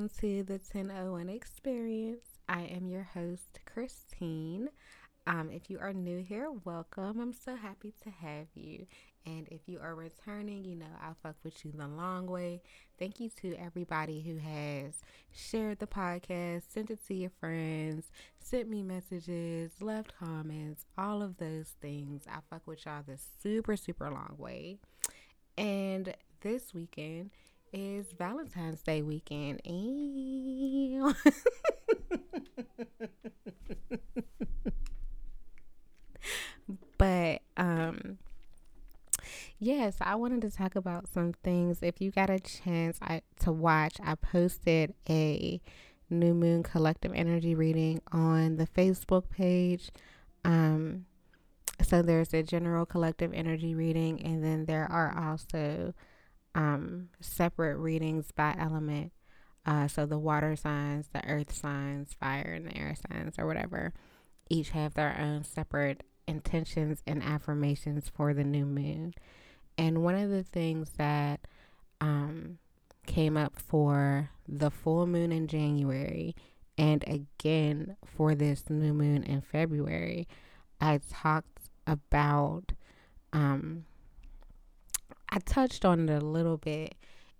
welcome to the 1001 Experience. I am your host, Christine. Um, if you are new here, welcome. I'm so happy to have you. And if you are returning, you know, I'll fuck with you the long way. Thank you to everybody who has shared the podcast, sent it to your friends, sent me messages, left comments, all of those things. I fuck with y'all the super, super long way. And this weekend, is Valentine's Day weekend. but um yes, I wanted to talk about some things. If you got a chance I, to watch, I posted a new moon collective energy reading on the Facebook page. Um so there's a general collective energy reading and then there are also um, separate readings by element. Uh, so the water signs, the earth signs, fire, and the air signs, or whatever, each have their own separate intentions and affirmations for the new moon. And one of the things that um, came up for the full moon in January and again for this new moon in February, I talked about um, I touched on it a little bit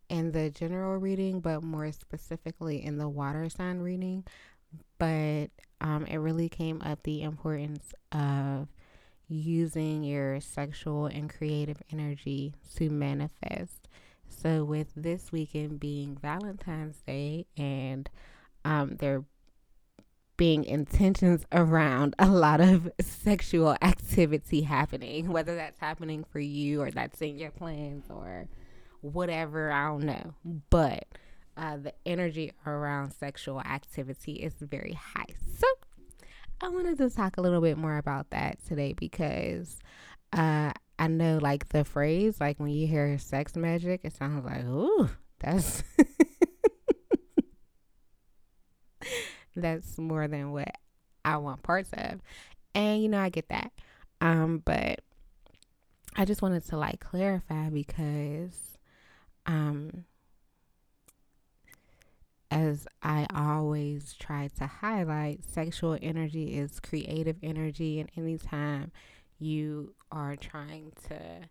in the general reading, but more specifically in the water sign reading. But um, it really came up the importance of using your sexual and creative energy to manifest. So, with this weekend being Valentine's Day and um, there being intentions around a lot of sexual activity happening, whether that's happening for you or that's in your plans or whatever, I don't know. But uh, the energy around sexual activity is very high. So I wanted to talk a little bit more about that today because uh, I know, like, the phrase, like, when you hear sex magic, it sounds like, ooh, that's. that's more than what I want parts of. And you know, I get that. Um, but I just wanted to like clarify because um as I always try to highlight, sexual energy is creative energy, and anytime you are trying to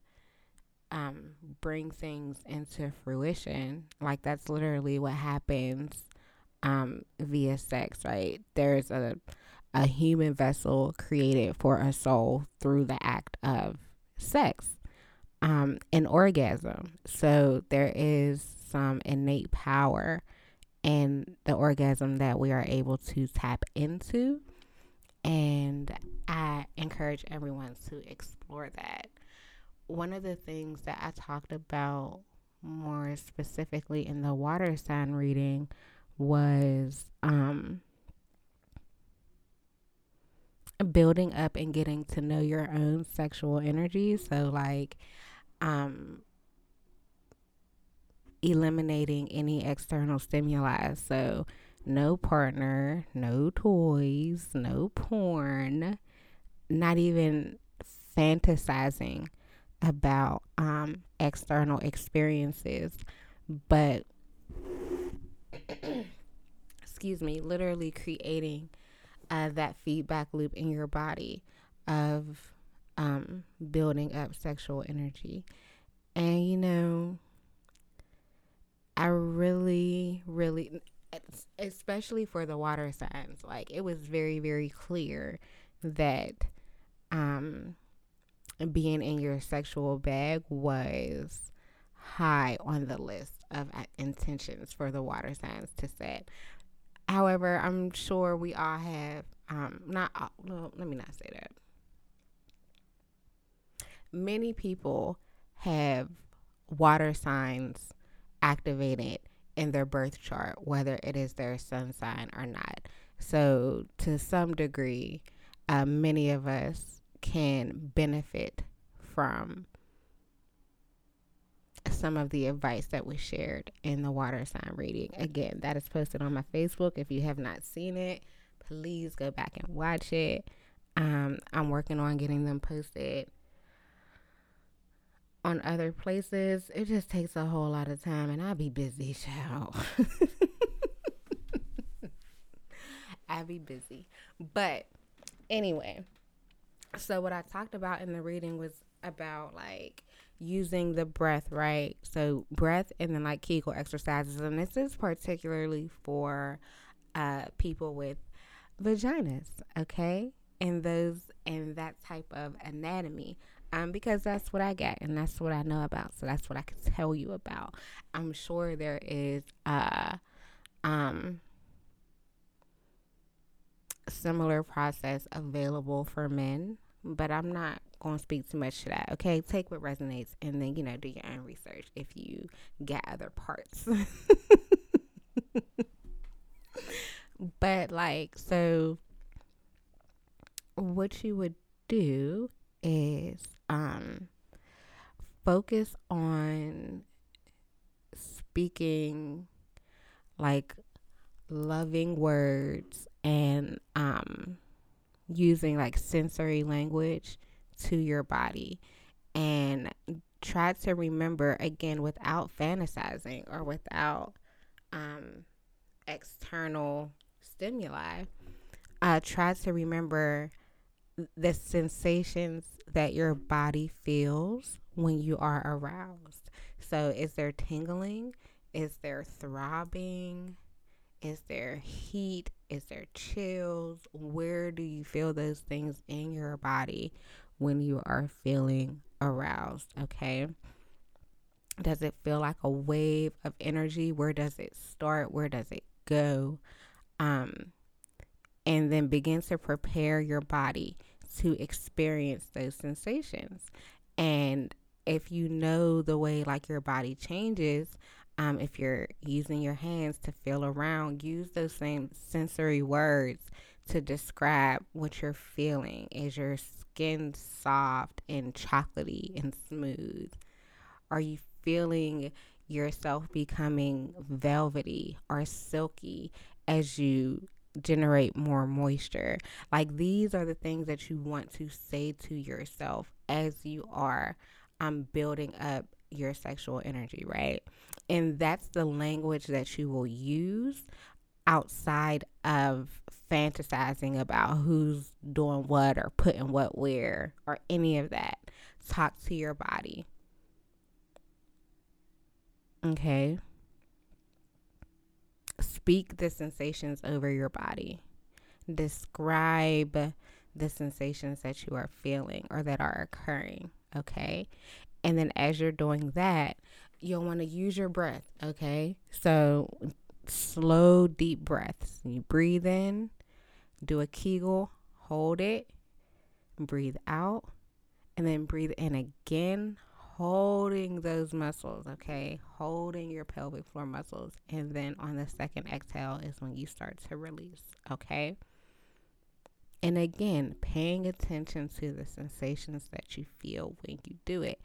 um, bring things into fruition, like that's literally what happens um, via sex, right? There's a a human vessel created for a soul through the act of sex, um, an orgasm. So there is some innate power in the orgasm that we are able to tap into, and I encourage everyone to explore that. One of the things that I talked about more specifically in the water sign reading was um, building up and getting to know your own sexual energy. So, like, um, eliminating any external stimuli. So, no partner, no toys, no porn, not even fantasizing about um, external experiences, but excuse me, literally creating uh, that feedback loop in your body of um, building up sexual energy. And, you know, I really, really, especially for the water signs, like it was very, very clear that um, being in your sexual bag was high on the list of intentions for the water signs to set. However, I'm sure we all have, um, not, all, well, let me not say that. Many people have water signs activated in their birth chart, whether it is their sun sign or not. So, to some degree, uh, many of us can benefit from some of the advice that was shared in the water sign reading. Again, that is posted on my Facebook. If you have not seen it, please go back and watch it. Um, I'm working on getting them posted on other places. It just takes a whole lot of time, and I'll be busy, child. I'll be busy. But anyway, so what I talked about in the reading was about like using the breath, right? So breath and then like Kegel exercises, and this is particularly for uh, people with vaginas, okay, and those and that type of anatomy. Um, because that's what I get and that's what I know about. So that's what I can tell you about. I'm sure there is uh um similar process available for men, but I'm not to speak too much to that. Okay, take what resonates and then you know do your own research if you get other parts. but like so what you would do is um focus on speaking like loving words and um using like sensory language to your body and try to remember again without fantasizing or without um, external stimuli. Uh, try to remember the sensations that your body feels when you are aroused. So, is there tingling? Is there throbbing? Is there heat? Is there chills? Where do you feel those things in your body when you are feeling aroused? Okay. Does it feel like a wave of energy? Where does it start? Where does it go? Um, and then begin to prepare your body to experience those sensations. And if you know the way like your body changes, um, if you're using your hands to feel around, use those same sensory words to describe what you're feeling. Is your skin soft and chocolatey and smooth? Are you feeling yourself becoming velvety or silky as you generate more moisture? Like these are the things that you want to say to yourself as you are um, building up your sexual energy, right? And that's the language that you will use outside of fantasizing about who's doing what or putting what where or any of that. Talk to your body. Okay. Speak the sensations over your body. Describe the sensations that you are feeling or that are occurring. Okay. And then as you're doing that, you'll want to use your breath. Okay. So slow, deep breaths. You breathe in, do a Kegel, hold it, breathe out, and then breathe in again, holding those muscles, okay? Holding your pelvic floor muscles. And then on the second exhale is when you start to release, okay? And again, paying attention to the sensations that you feel when you do it.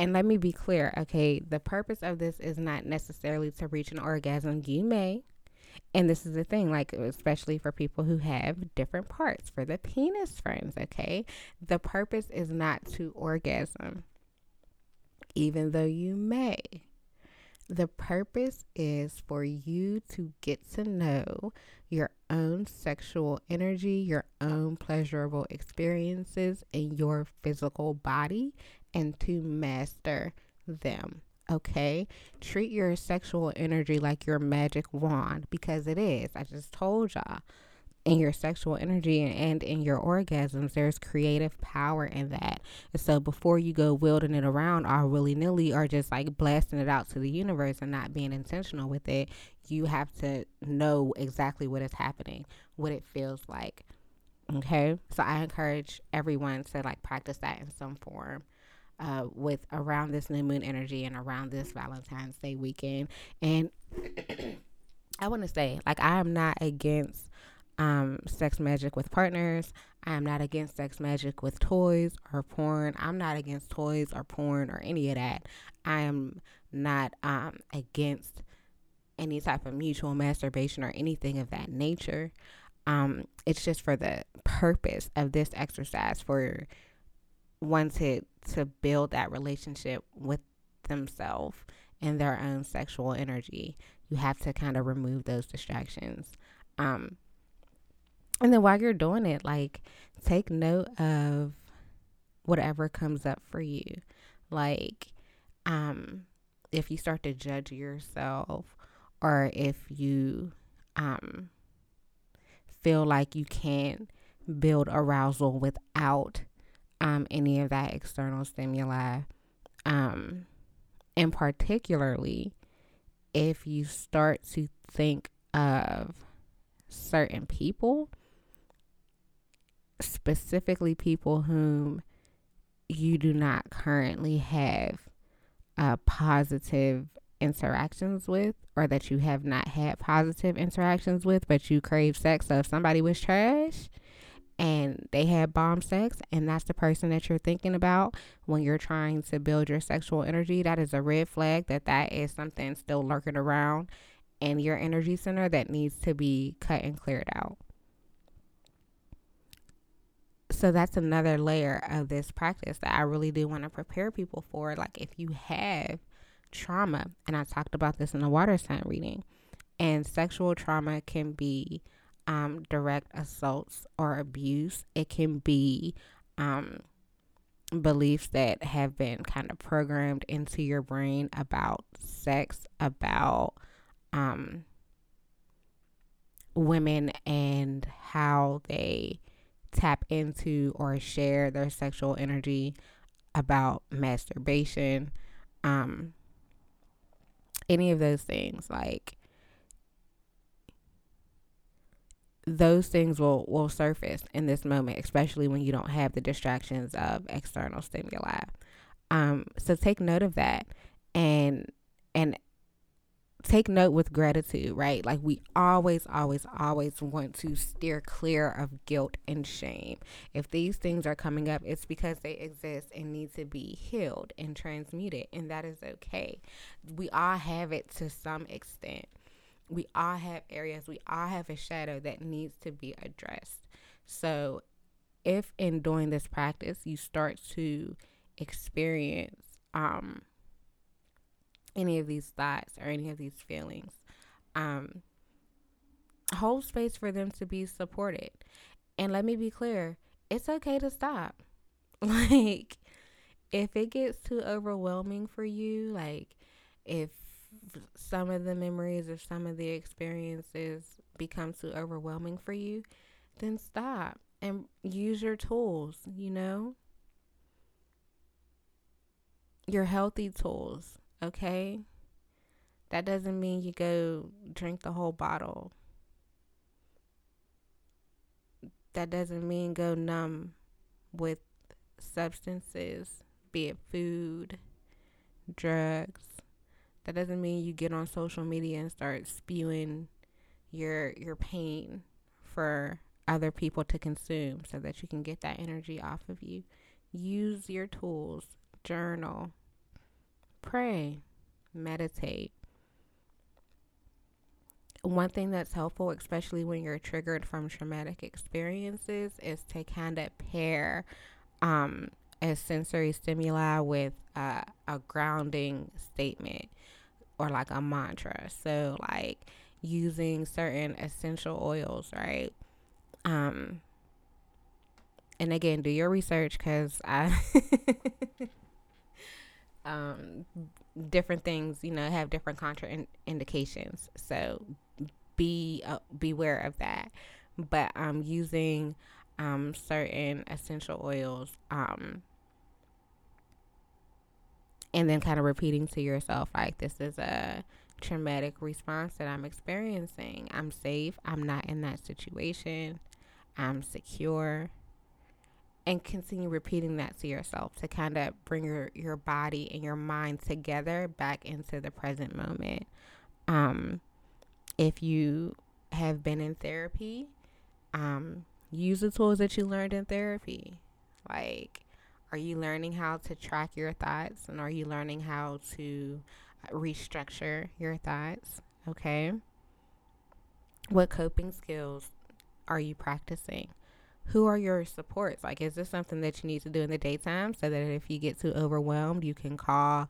And let me be clear, okay? The purpose of this is not necessarily to reach an orgasm. You may. And this is the thing, like, especially for people who have different parts, for the penis friends, okay? The purpose is not to orgasm, even though you may. The purpose is for you to get to know your own sexual energy, your own pleasurable experiences in your physical body, and to master them. Okay, treat your sexual energy like your magic wand because it is. I just told y'all in your sexual energy and, in your orgasms, there's creative power in that. And so before you go wielding it around all willy nilly or just like blasting it out to the universe and not being intentional with it, you have to know exactly what is happening, what it feels like. Okay. So I encourage everyone to like practice that in some form. Uh, with around this new moon energy and around this Valentine's Day weekend. And I want to say, like, I am not against um, sex magic with partners. I am not against sex magic with toys or porn. I'm not against toys or porn or any of that. I am not um, against any type of mutual masturbation or anything of that nature. Um, it's just for the purpose of this exercise for to to build that relationship with themselves and their own sexual energy. You have to kind of remove those distractions. Um, And then while you're doing it, like take note of whatever comes up for you. Like, um, if you start to judge yourself or if you um feel like you can't build arousal without um any of that external stimuli. Um and particularly if you start to think of certain people specifically people whom you do not currently have uh, positive interactions with or that you have not had positive interactions with but you crave sex so if somebody was trash and they had bomb sex and that's the person that you're thinking about when you're trying to build your sexual energy that is a red flag that that is something still lurking around in your energy center that needs to be cut and cleared out so that's another layer of this practice that I really do want to prepare people for. Like, if you have trauma, and I talked about this in the water sign reading, and sexual trauma can be um, direct assaults or abuse, it can be um, beliefs that have been kind of programmed into your brain about sex, about um, women, and how they tap into or share their sexual energy about masturbation um any of those things like those things will will surface in this moment especially when you don't have the distractions of external stimuli um so take note of that and and take note with gratitude, right? Like we always, always, always want to steer clear of guilt and shame. If these things are coming up, it's because they exist and need to be healed and transmuted, and that is okay. We all have it to some extent. We all have areas, we all have a shadow that needs to be addressed. So, if in doing this practice you start to experience um any of these thoughts or any of these feelings. Um, hold space for them to be supported. And let me be clear, it's okay to stop. Like, if it gets too overwhelming for you, like, if some of the memories or some of the experiences become too overwhelming for you, then stop and use your tools, you know? Your healthy tools okay? That doesn't mean you go drink the whole bottle. That doesn't mean go numb with substances, be it food, drugs. That doesn't mean you get on social media and start spewing your your pain for other people to consume so that you can get that energy off of you. Use your tools, journal, pray, meditate. One thing that's helpful, especially when you're triggered from traumatic experiences, is to kind of pair um, a sensory stimuli with uh, a grounding statement or like a mantra. So, like using certain essential oils, right? Um, and again, do your research because I um, different things, you know, have different contraindications. So be uh, beware of that. But I'm um, using um, certain essential oils um, and then kind of repeating to yourself like this is a traumatic response that I'm experiencing. I'm safe. I'm not in that situation. I'm secure and continue repeating that to yourself to kind of bring your, your body and your mind together back into the present moment. Um, if you have been in therapy, um, use the tools that you learned in therapy. Like, are you learning how to track your thoughts and are you learning how to restructure your thoughts? Okay. What coping skills are you practicing? who are your supports? Like, is this something that you need to do in the daytime so that if you get too overwhelmed, you can call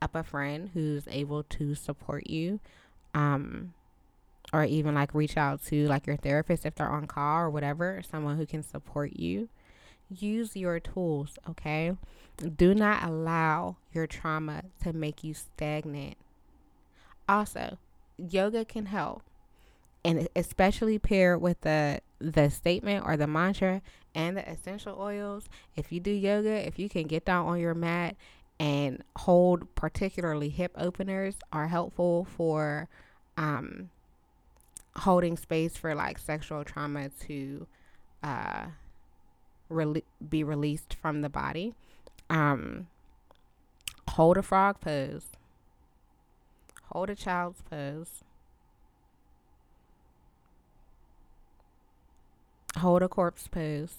up a friend who's able to support you? Um, or even like reach out to like your therapist if they're on call or whatever, someone who can support you. Use your tools, okay? Do not allow your trauma to make you stagnant. Also, yoga can help. And especially paired with the the statement or the mantra and the essential oils. If you do yoga, if you can get down on your mat and hold particularly hip openers are helpful for um holding space for like sexual trauma to uh re- be released from the body. Um, hold a frog pose. Hold a child's pose. Hold a corpse pose.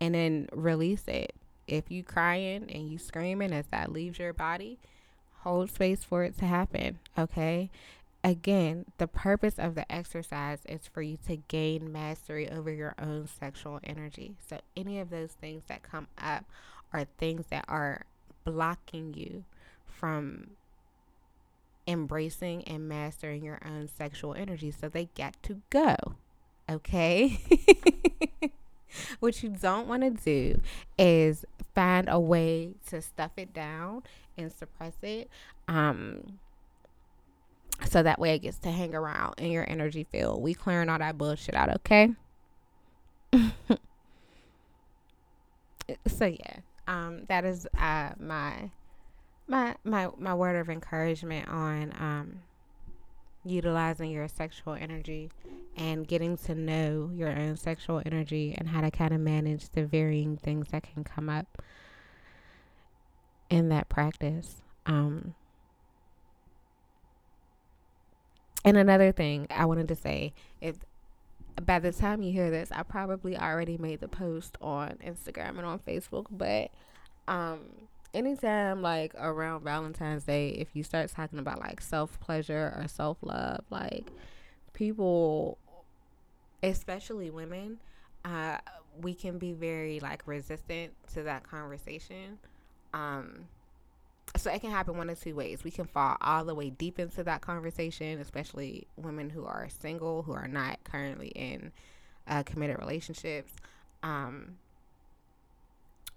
And then release it. If you crying and you screaming as that leaves your body, hold space for it to happen. Okay again, the purpose of the exercise is for you to gain mastery over your own sexual energy. So, any of those things that come up are things that are blocking you from embracing and mastering your own sexual energy. So, they got to go. Okay. what you don't want to do is find a way to stuff it down and suppress it. Um, so that way it gets to hang around in your energy field. We clearing all that bullshit out, okay? so yeah, um, that is uh my my my my word of encouragement on um utilizing your sexual energy and getting to know your own sexual energy and how to kind of manage the varying things that can come up in that practice. Um, And another thing I wanted to say, if by the time you hear this, I probably already made the post on Instagram and on Facebook, but um anytime like around Valentine's Day, if you start talking about like self pleasure or self love, like people especially women, uh, we can be very like resistant to that conversation. Um so it can happen one of two ways. We can fall all the way deep into that conversation, especially women who are single, who are not currently in uh, committed relationships. Um,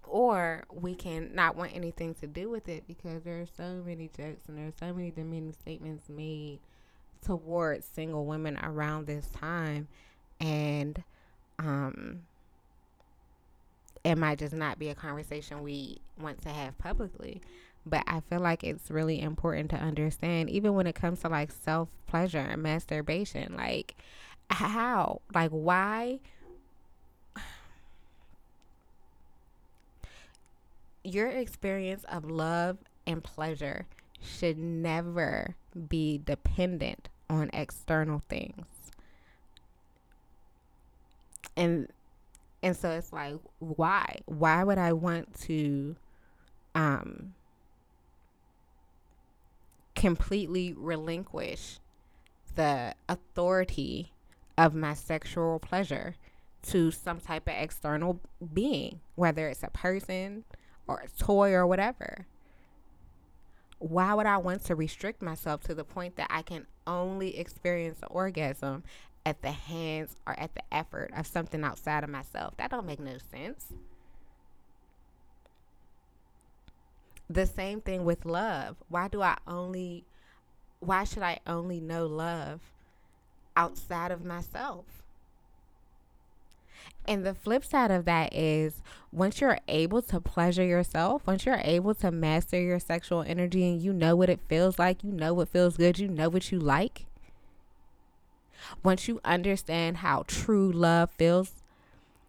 or we can not want anything to do with it because there are so many jokes and there are so many demeaning statements made towards single women around this time. And um, it might just not be a conversation we want to have publicly. But I feel like it's really important to understand, even when it comes to like self pleasure and masturbation, like how, like why. Your experience of love and pleasure should never be dependent on external things. And and so it's like why? Why would I want to um completely relinquish the authority of my sexual pleasure to some type of external being, whether it's a person or a toy or whatever. Why would I want to restrict myself to the point that I can only experience orgasm at the hands or at the effort of something outside of myself? That don't make no sense. The same thing with love. Why do I only why should I only know love outside of myself? And the flip side of that is once you're able to pleasure yourself, once you're able to master your sexual energy and you know what it feels like, you know what feels good, you know what you like. Once you understand how true love feels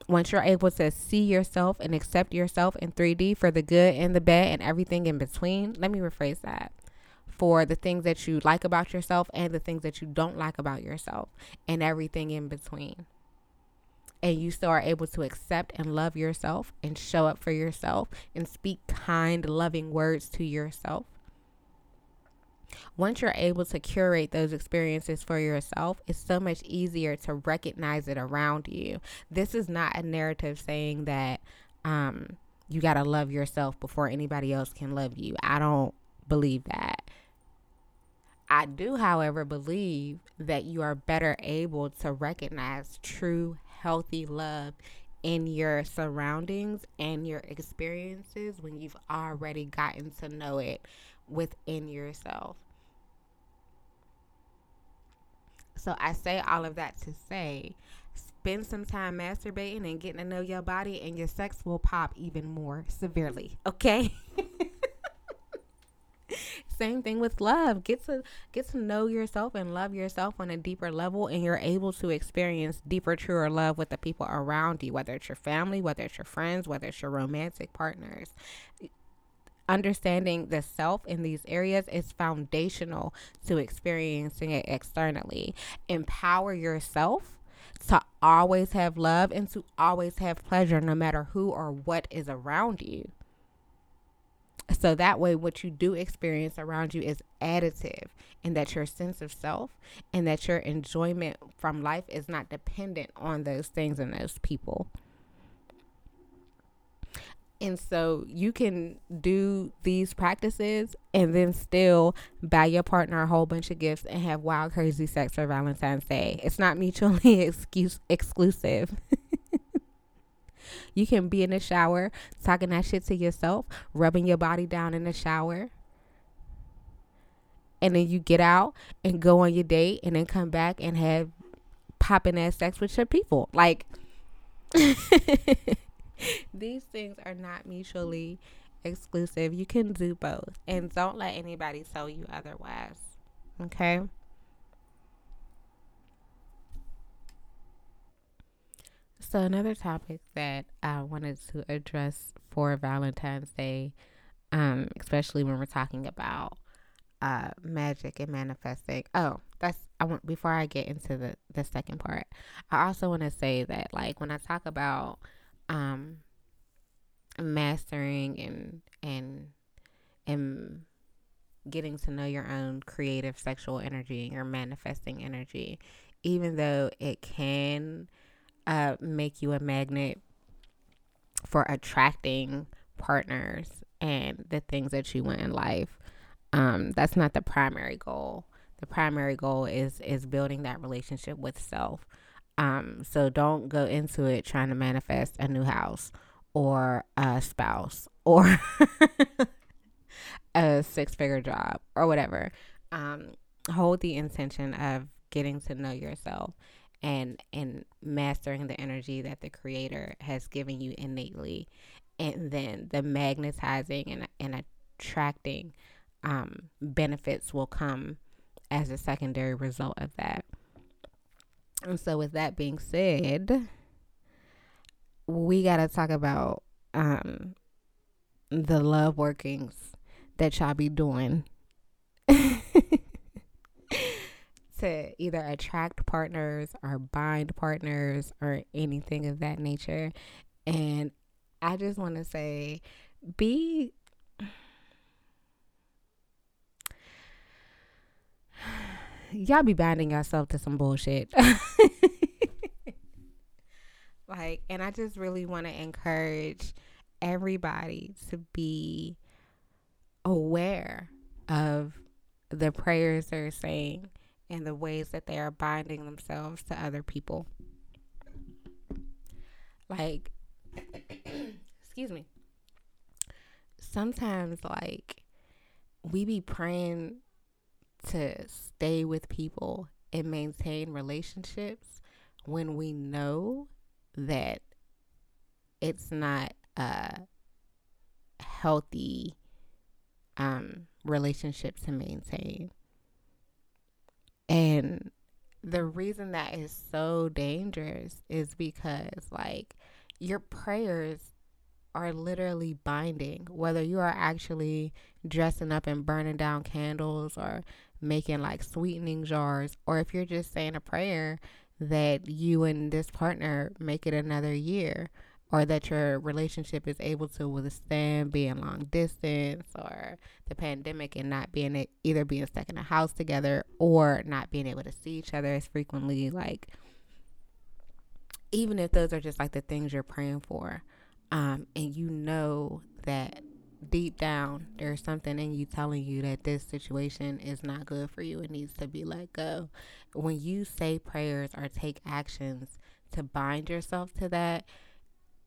once you're able to see yourself and accept yourself in 3D for the good and the bad and everything in between, let me rephrase that. For the things that you like about yourself and the things that you don't like about yourself and everything in between. And you still are able to accept and love yourself and show up for yourself and speak kind, loving words to yourself once you're able to curate those experiences for yourself, it's so much easier to recognize it around you. This is not a narrative saying that um, you got to love yourself before anybody else can love you. I don't believe that. I do, however, believe that you are better able to recognize true, healthy love in your surroundings and your experiences when you've already gotten to know it within yourself. So I say all of that to say spend some time masturbating and getting to know your body and your sex will pop even more severely, okay? Same thing with love. Get to get to know yourself and love yourself on a deeper level and you're able to experience deeper truer love with the people around you, whether it's your family, whether it's your friends, whether it's your romantic partners understanding the self in these areas is foundational to experiencing it externally. Empower yourself to always have love and to always have pleasure no matter who or what is around you. So that way, what you do experience around you is additive, and that your sense of self and that your enjoyment from life is not dependent on those things and those people. And so you can do these practices and then still buy your partner a whole bunch of gifts and have wild, crazy sex for Valentine's Day. It's not mutually excuse exclusive. you can be in the shower talking that shit to yourself, rubbing your body down in the shower. And then you get out and go on your date and then come back and have popping ass sex with your people. Like These things are not mutually exclusive. You can do both. And don't let anybody tell you otherwise. Okay? So, another topic that I wanted to address for Valentine's Day, um, especially when we're talking about uh, magic and manifesting. Oh, that's I want before I get into the the second part. I also want to say that like when I talk about um, mastering and and and getting to know your own creative sexual energy, your manifesting energy, even though it can uh, make you a magnet for attracting partners and the things that you want in life. Um, that's not the primary goal. The primary goal is is building that relationship with self. Um, so don't go into it trying to manifest a new house or a spouse or a six figure job or whatever. Um, hold the intention of getting to know yourself and and mastering the energy that the creator has given you innately and then the magnetizing and, and attracting um, benefits will come as a secondary result of that and so, with that being said, we got to talk about um, the love workings that y'all be doing to either attract partners or bind partners or anything of that nature. And I just want to say, be y'all be binding yourself to some bullshit. like, and I just really want to encourage everybody to be aware of the prayers they're saying and the ways that they are binding themselves to other people. Like, excuse me. Sometimes, like, we be praying to stay with people and maintain relationships when we know that it's not a healthy um, relationship to maintain. And the reason that is so dangerous is because, like, your prayers are literally binding, whether you are actually dressing up and burning down candles or making like sweetening jars, or if you're just saying a prayer that you and this partner make it another year, or that your relationship is able to withstand being long distance or the pandemic and not being either being stuck in a house together or not being able to see each other as frequently like even if those are just like the things you're praying for um, and you know that deep down, there's something in you telling you that this situation is not good for you. It needs to be let go. When you say prayers or take actions to bind yourself to that,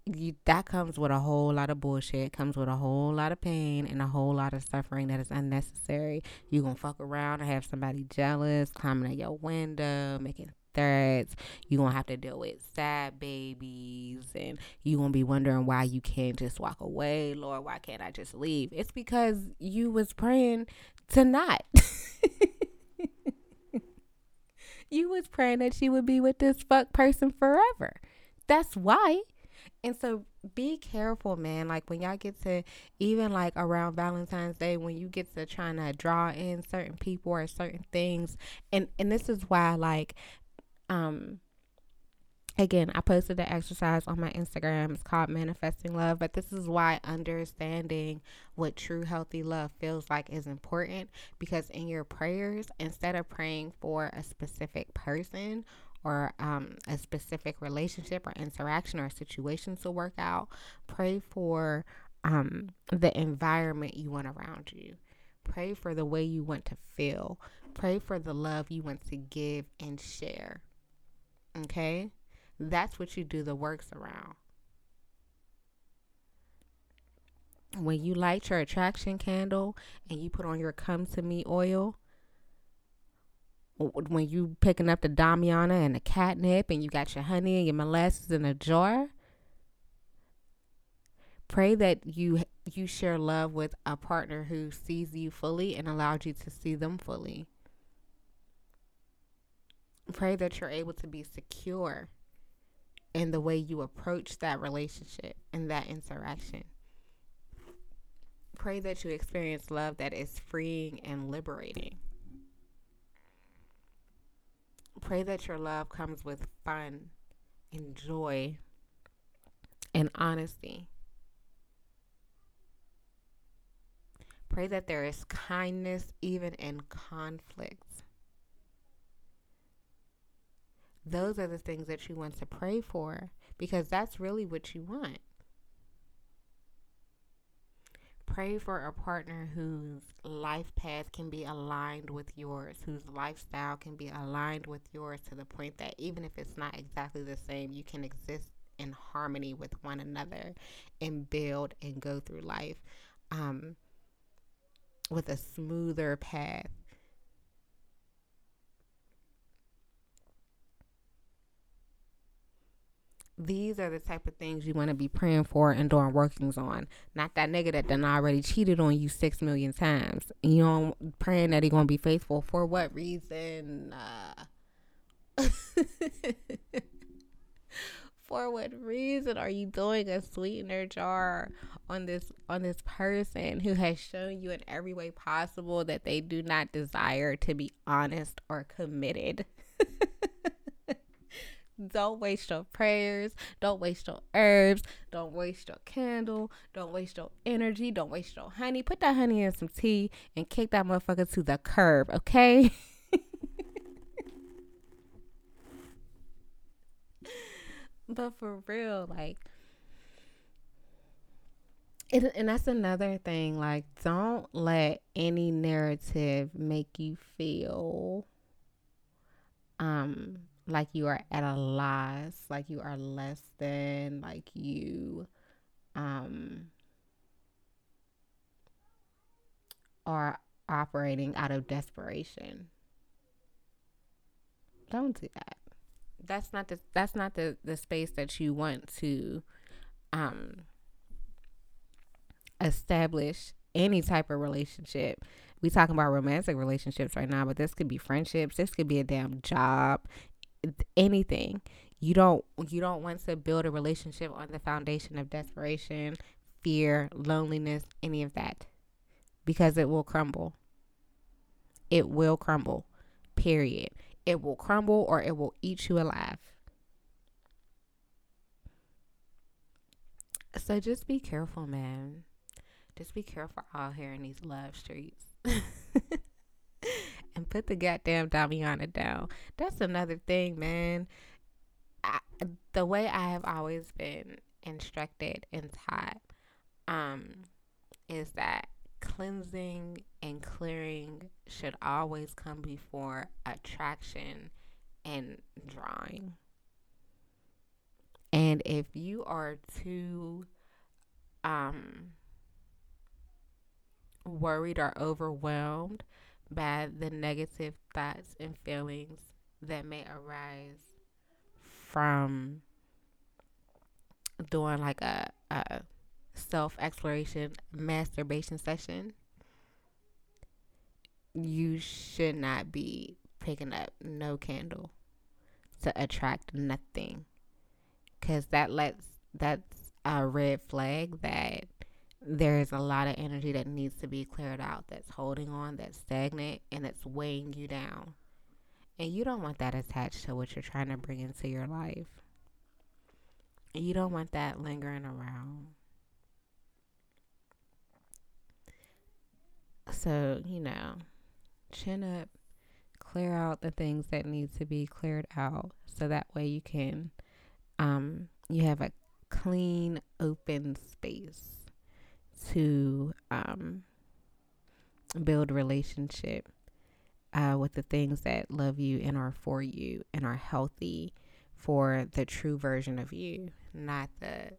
you, that comes with a whole lot of bullshit. Comes with a whole lot of pain and a whole lot of suffering that is unnecessary. You gonna fuck around and have somebody jealous, climbing at your window, making threats. You gonna have to deal with sad babies, and you gonna be wondering why you can't just walk away, Lord. Why can't I just leave? It's because you was praying to not. you was praying that she would be with this fuck person forever. That's why. And so be careful, man. Like when y'all get to even like around Valentine's Day, when you get to trying to draw in certain people or certain things, and and this is why like, um, again, I posted the exercise on my Instagram. It's called Manifesting Love, but this is why understanding what true healthy love feels like is important because in your prayers, instead of praying for a specific person or um, a specific relationship or interaction or situation to work out, pray for um, the environment you want around you. Pray for the way you want to feel. Pray for the love you want to give and share. Okay? That's what you do the works around. When you light your attraction candle and you put on your come to me oil, when you picking up the damiana and the catnip and you got your honey and your molasses in a jar pray that you you share love with a partner who sees you fully and allows you to see them fully pray that you're able to be secure in the way you approach that relationship and that interaction pray that you experience love that is freeing and liberating Pray that your love comes with fun and joy and honesty. Pray that there is kindness even in conflict. Those are the things that you want to pray for because that's really what you want. Pray for a partner whose life path can be aligned with yours, whose lifestyle can be aligned with yours to the point that even if it's not exactly the same, you can exist in harmony with one another and build and go through life um, with a smoother path these are the type of things you want to be praying for and doing workings on. Not that nigga that done already cheated on you six million times. You know, praying that he gonna be faithful for what reason? Uh, for what reason are you doing a sweetener jar on this on this person who has shown you in every way possible that they do not desire to be honest or committed? Don't waste your prayers. Don't waste your herbs. Don't waste your candle. Don't waste your energy. Don't waste your honey. Put that honey in some tea and kick that motherfucker to the curb, okay? but for real, like, it, and that's another thing. Like, don't let any narrative make you feel um like you are at a loss, like you are less than, like you um are operating out of desperation. Don't do that. That's not the that's not the the space that you want to um establish any type of relationship. We talking about romantic relationships right now, but this could be friendships. This could be a damn job anything. You don't you don't want to build a relationship on the foundation of desperation, fear, loneliness, any of that. Because it will crumble. It will crumble. Period. It will crumble or it will eat you alive. So just be careful, man. Just be careful out here in these love streets. and put the goddamn Damiana down. That's another thing, man. I, the way I have always been instructed and taught um, is that cleansing and clearing should always come before attraction and drawing. And if you are too um, worried or overwhelmed by the negative thoughts and feelings that may arise from doing like a, a self exploration masturbation session, you should not be picking up no candle to attract nothing. Cause that lets that's a red flag that there's a lot of energy that needs to be cleared out that's holding on, that's stagnant, and it's weighing you down. And you don't want that attached to what you're trying to bring into your life. You don't want that lingering around. So, you know, chin up, clear out the things that need to be cleared out so that way you can um you have a clean open space to um build relationship uh, with the things that love you and are for you and are healthy for the true version of you, not the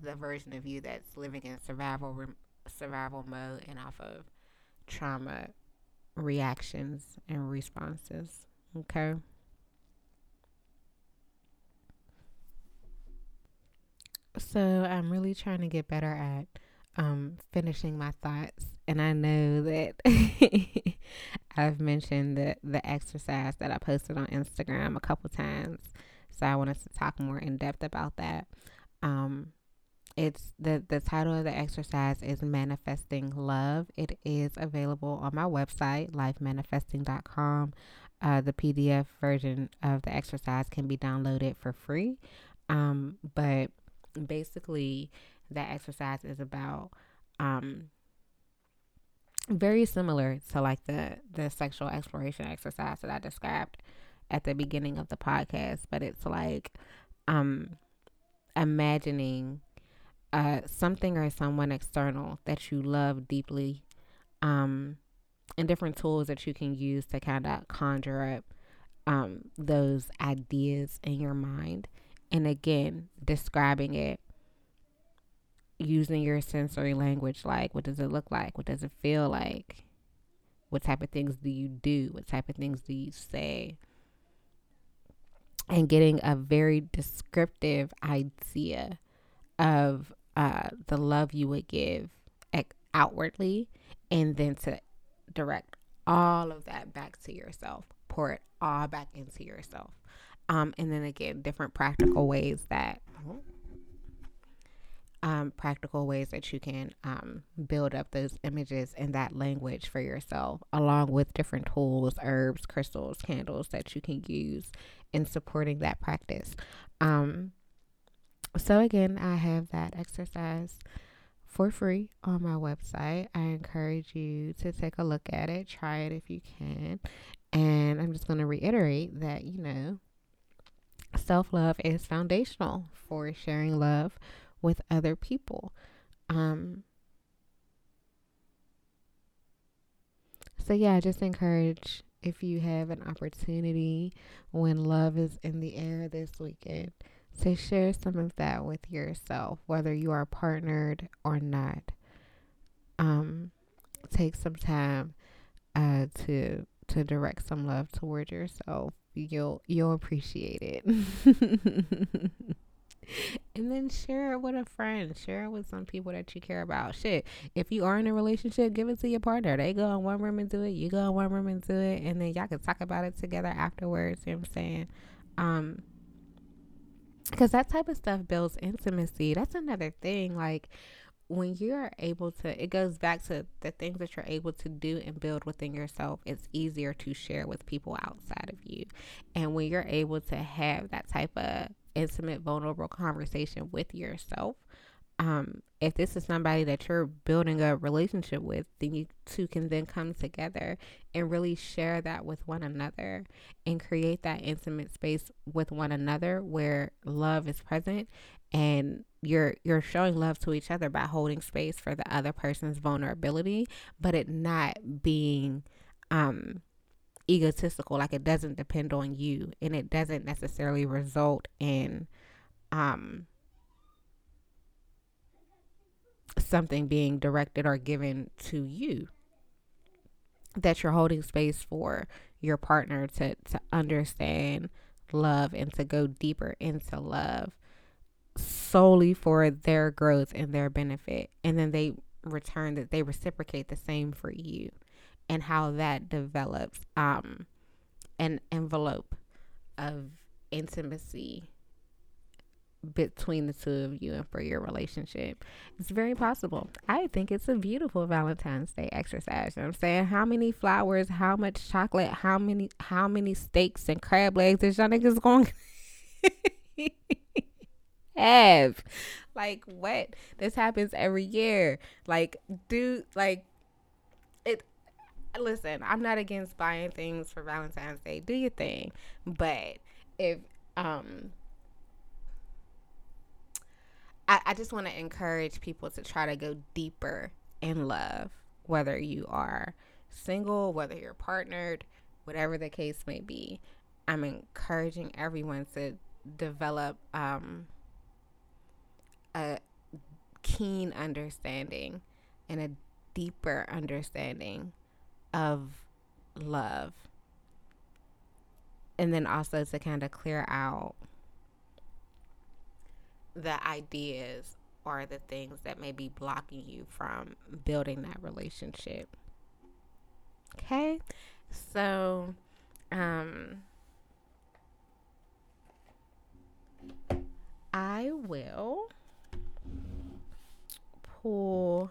the version of you that's living in survival survival mode and off of trauma reactions and responses. Okay. So I'm really trying to get better at um, finishing my thoughts, and I know that I've mentioned the the exercise that I posted on Instagram a couple times. So I wanted to talk more in depth about that. Um, it's the the title of the exercise is manifesting love it is available on my website lifemanifesting.com uh, the pdf version of the exercise can be downloaded for free um, but basically that exercise is about um, very similar to like the the sexual exploration exercise that i described at the beginning of the podcast but it's like um imagining uh, something or someone external that you love deeply, um, and different tools that you can use to kind of conjure up um, those ideas in your mind. And again, describing it using your sensory language like what does it look like? What does it feel like? What type of things do you do? What type of things do you say? And getting a very descriptive idea of uh, the love you would give outwardly and then to direct all of that back to yourself pour it all back into yourself um, and then again different practical ways that um, practical ways that you can um, build up those images and that language for yourself, along with different tools, herbs, crystals, candles that you can use in supporting that practice. Um, so, again, I have that exercise for free on my website. I encourage you to take a look at it, try it if you can. And I'm just going to reiterate that, you know, self love is foundational for sharing love with other people. Um, so, yeah, I just encourage if you have an opportunity when love is in the air this weekend to share some of that with yourself, whether you are partnered or not. Um, take some time uh, to to direct some love toward yourself. You'll you'll appreciate it. and then share it with a friend. Share it with some people that you care about. Shit. If you are in a relationship, give it to your partner. They go in one room and do it. You go in one room and do it. And then y'all can talk about it together afterwards. You know what I'm saying? Um, because that type of stuff builds intimacy. That's another thing. Like when you're able to, it goes back to the things that you're able to do and build within yourself. It's easier to share with people outside of you. And when you're able to have that type of intimate, vulnerable conversation with yourself, um, if this is somebody that you're building a relationship with, then you two can then come together and really share that with one another and create that intimate space with one another where love is present and you're you're showing love to each other by holding space for the other person's vulnerability but it not being um egotistical like it doesn't depend on you and it doesn't necessarily result in um something being directed or given to you that you're holding space for your partner to to understand love and to go deeper into love solely for their growth and their benefit and then they return that they reciprocate the same for you and how that develops um an envelope of intimacy between the two of you and for your relationship. It's very possible. I think it's a beautiful Valentine's Day exercise. You know I'm saying how many flowers, how much chocolate, how many how many steaks and crab legs is y'all niggas going have? Like what? This happens every year. Like dude, like it listen, I'm not against buying things for Valentine's Day. Do your thing. But if um I, I just want to encourage people to try to go deeper in love, whether you are single, whether you're partnered, whatever the case may be. I'm encouraging everyone to develop um, a keen understanding and a deeper understanding of love. And then also to kind of clear out the ideas or the things that may be blocking you from building that relationship. Okay? So, um, I will pull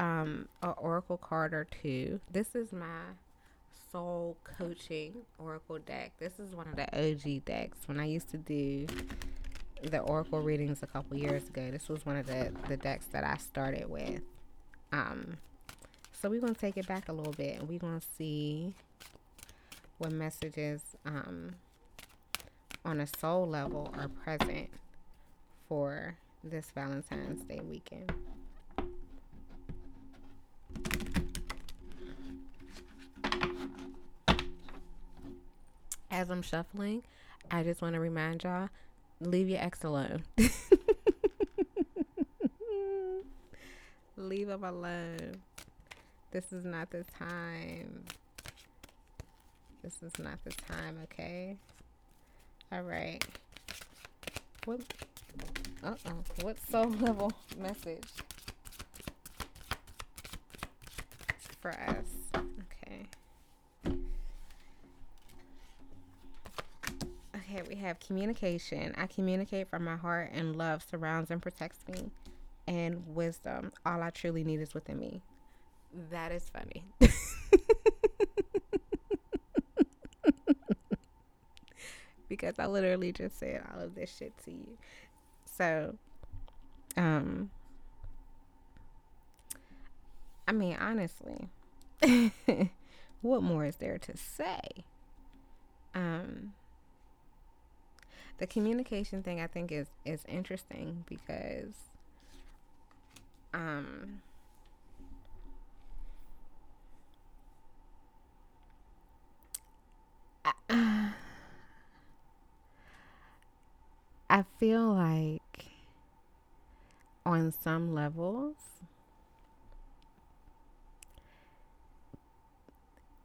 um an oracle card or two. This is my soul coaching oracle deck. This is one of the OG decks when I used to do the oracle readings a couple years ago. This was one of the the decks that I started with. Um, so we're gonna take it back a little bit, and we're gonna see what messages um on a soul level are present for this Valentine's Day weekend. As I'm shuffling, I just want to remind y'all leave your ex alone. leave him alone. This is not the time. This is not the time, okay? All right. What? Uh oh. What soul level message for us? Okay, we have communication. I communicate from my heart, and love surrounds and protects me. And wisdom, all I truly need is within me. That is funny. because I literally just said all of this shit to you. So, um, I mean, honestly, what more is there to say? Um, the communication thing I think is is interesting because um I, I feel like on some levels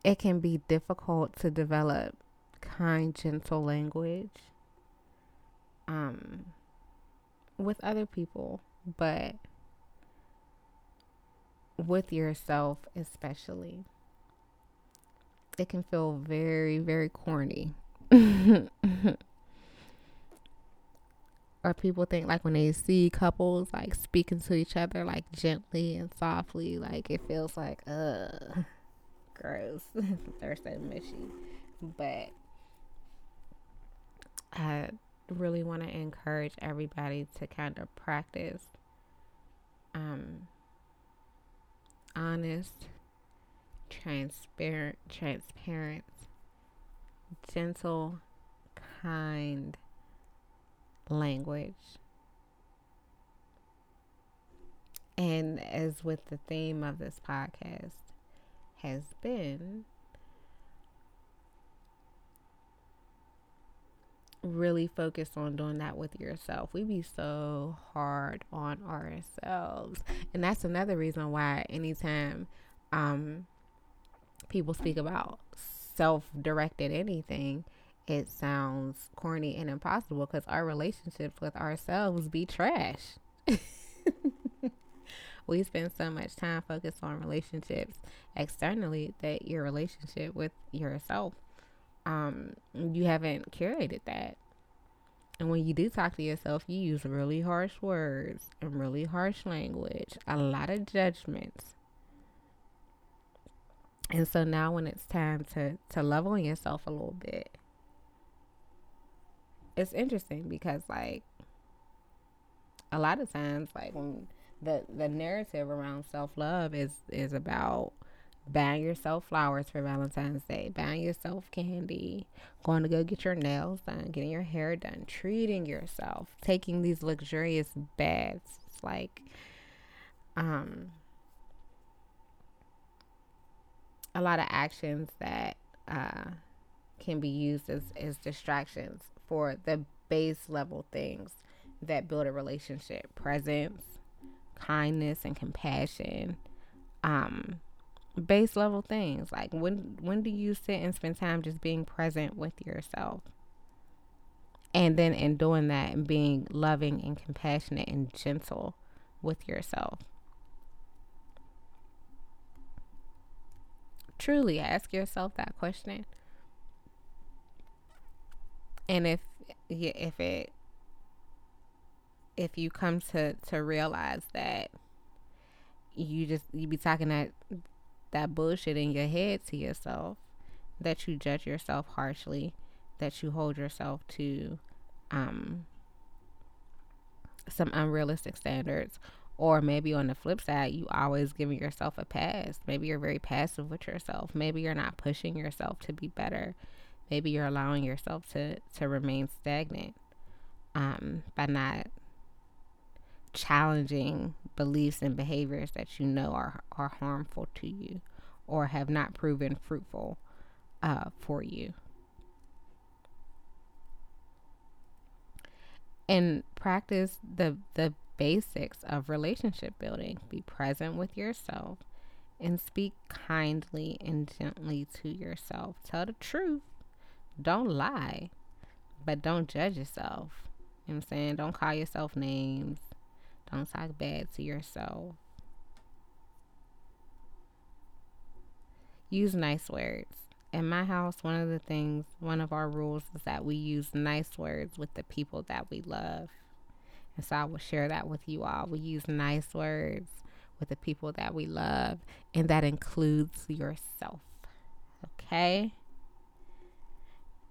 it can be difficult to develop kind gentle language um with other people, but with yourself especially. It can feel very very corny. or people think like when they see couples like speaking to each other like gently and softly, like it feels like uh gross. They're so mushy. But uh really want to encourage everybody to kind of practice um, honest, transparent, transparent, gentle, kind language. And as with the theme of this podcast has been really focus on doing that with yourself. We be so hard on ourselves. And that's another reason why anytime um people speak about self-directed anything, it sounds corny and impossible because our relationships with ourselves be trash. we spend so much time focused on relationships externally that your relationship with yourself um, you haven't curated that. And when you do talk to yourself, you use really harsh words and really harsh language, a lot of judgments. And so now when it's time to to love on yourself a little bit, it's interesting because like a lot of times like when the the narrative around self-love is is about buying yourself flowers for Valentine's Day, buying yourself candy, going to go get your nails done, getting your hair done, treating yourself, taking these luxurious baths. It's like, um, a lot of actions that uh, can be used as, as distractions for the base level things that build a relationship. Presence, kindness, and compassion. Um, base level things. Like when when do you sit and spend time just being present with yourself? And then in doing that and being loving and compassionate and gentle with yourself. Truly ask yourself that question. And if if it if you come to to realize that you just you be talking that that bullshit in your head to yourself, that you judge yourself harshly, that you hold yourself to um, some unrealistic standards. Or maybe on the flip side, you always giving yourself a pass. Maybe you're very passive with yourself. Maybe you're not pushing yourself to be better. Maybe you're allowing yourself to, to remain stagnant um, by not challenging beliefs and behaviors that you know are, are harmful to you or have not proven fruitful uh, for you. And practice the, the basics of relationship building. Be present with yourself and speak kindly and gently to yourself. Tell the truth. Don't lie, but don't judge yourself. You know what I'm saying? Don't call yourself names. Don't talk bad to yourself. Use nice words. In my house, one of the things, one of our rules is that we use nice words with the people that we love. And so I will share that with you all. We use nice words with the people that we love, and that includes yourself. Okay?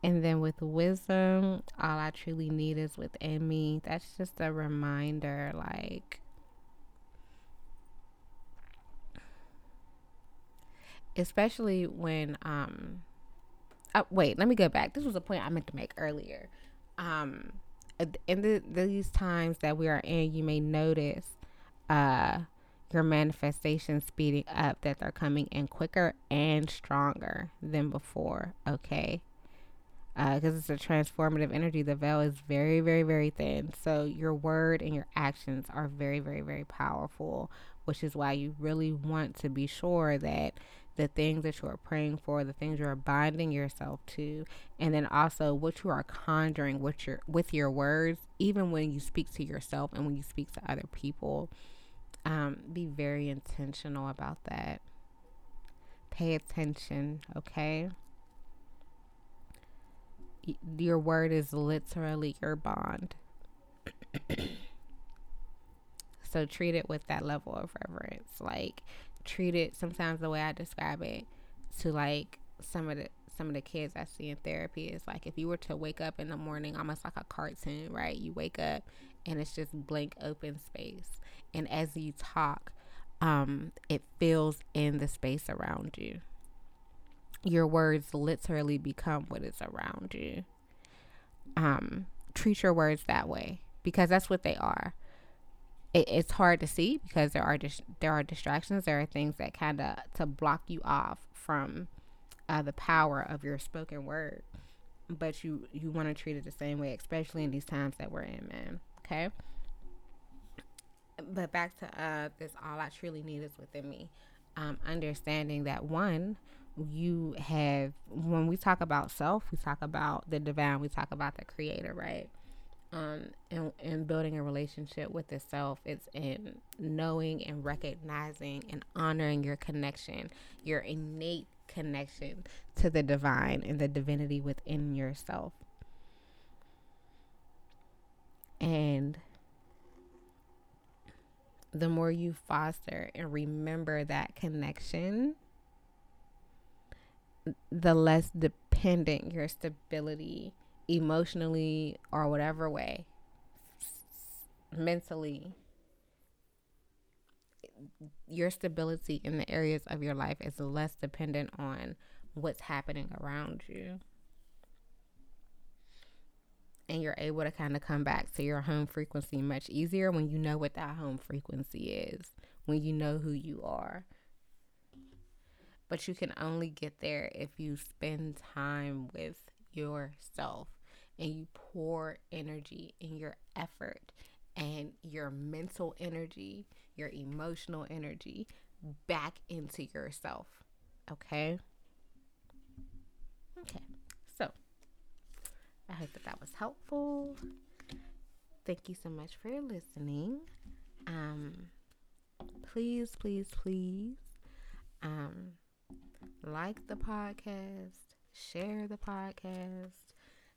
And then with wisdom, all I truly need is within me. That's just a reminder like, especially when, um, oh, wait, let me go back. This was a point I meant to make earlier. Um, in the, these times that we are in, you may notice, uh, your manifestations speeding up, that they're coming in quicker and stronger than before. Okay because uh, it's a transformative energy. The veil is very, very, very thin. So your word and your actions are very, very, very powerful, which is why you really want to be sure that the things that you are praying for, the things you are binding yourself to, and then also what you are conjuring with your with your words, even when you speak to yourself and when you speak to other people. Um, be very intentional about that. Pay attention, okay? Your word is literally your bond. so treat it with that level of reverence. Like treat it sometimes the way I describe it to like some of the some of the kids I see in therapy is like if you were to wake up in the morning almost like a cartoon, right? You wake up and it's just blank open space. And as you talk, um, it fills in the space around you your words literally become what is around you. Um, treat your words that way because that's what they are. it, it's hard to see because there are dis- there are distractions. There are things that kind of to block you off from uh, the power of your spoken word. But you you want to treat it the same way, especially in these times that we're in, man. Okay. But back to uh, this, all I truly need is within me. Um, understanding that one, you have when we talk about self, we talk about the divine, we talk about the creator, right? Um, and, and building a relationship with the self, it's in knowing and recognizing and honoring your connection, your innate connection to the divine and the divinity within yourself. And the more you foster and remember that connection, the less dependent your stability emotionally or whatever way mentally your stability in the areas of your life is less dependent on what's happening around you. And you're able to kind of come back to your home frequency much easier when you know what that home frequency is when you know who you are but you can only get there if you spend time with yourself and you pour energy and your effort and your mental energy, your emotional energy back into yourself. Okay? Okay. So, I hope that that was helpful. Thank you so much for listening. Um please, please, please um like the podcast, share the podcast,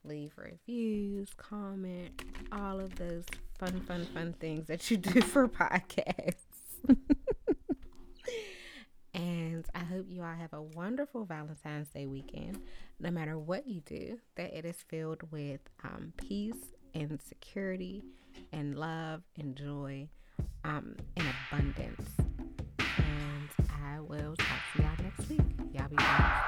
leave reviews, comment, all of those fun, fun, fun things that you do for podcasts. and I hope you all have a wonderful Valentine's Day weekend. No matter what you do, that it is filled with um, peace and security and love and joy um, and abundance. And I will talk to y'all be blessed.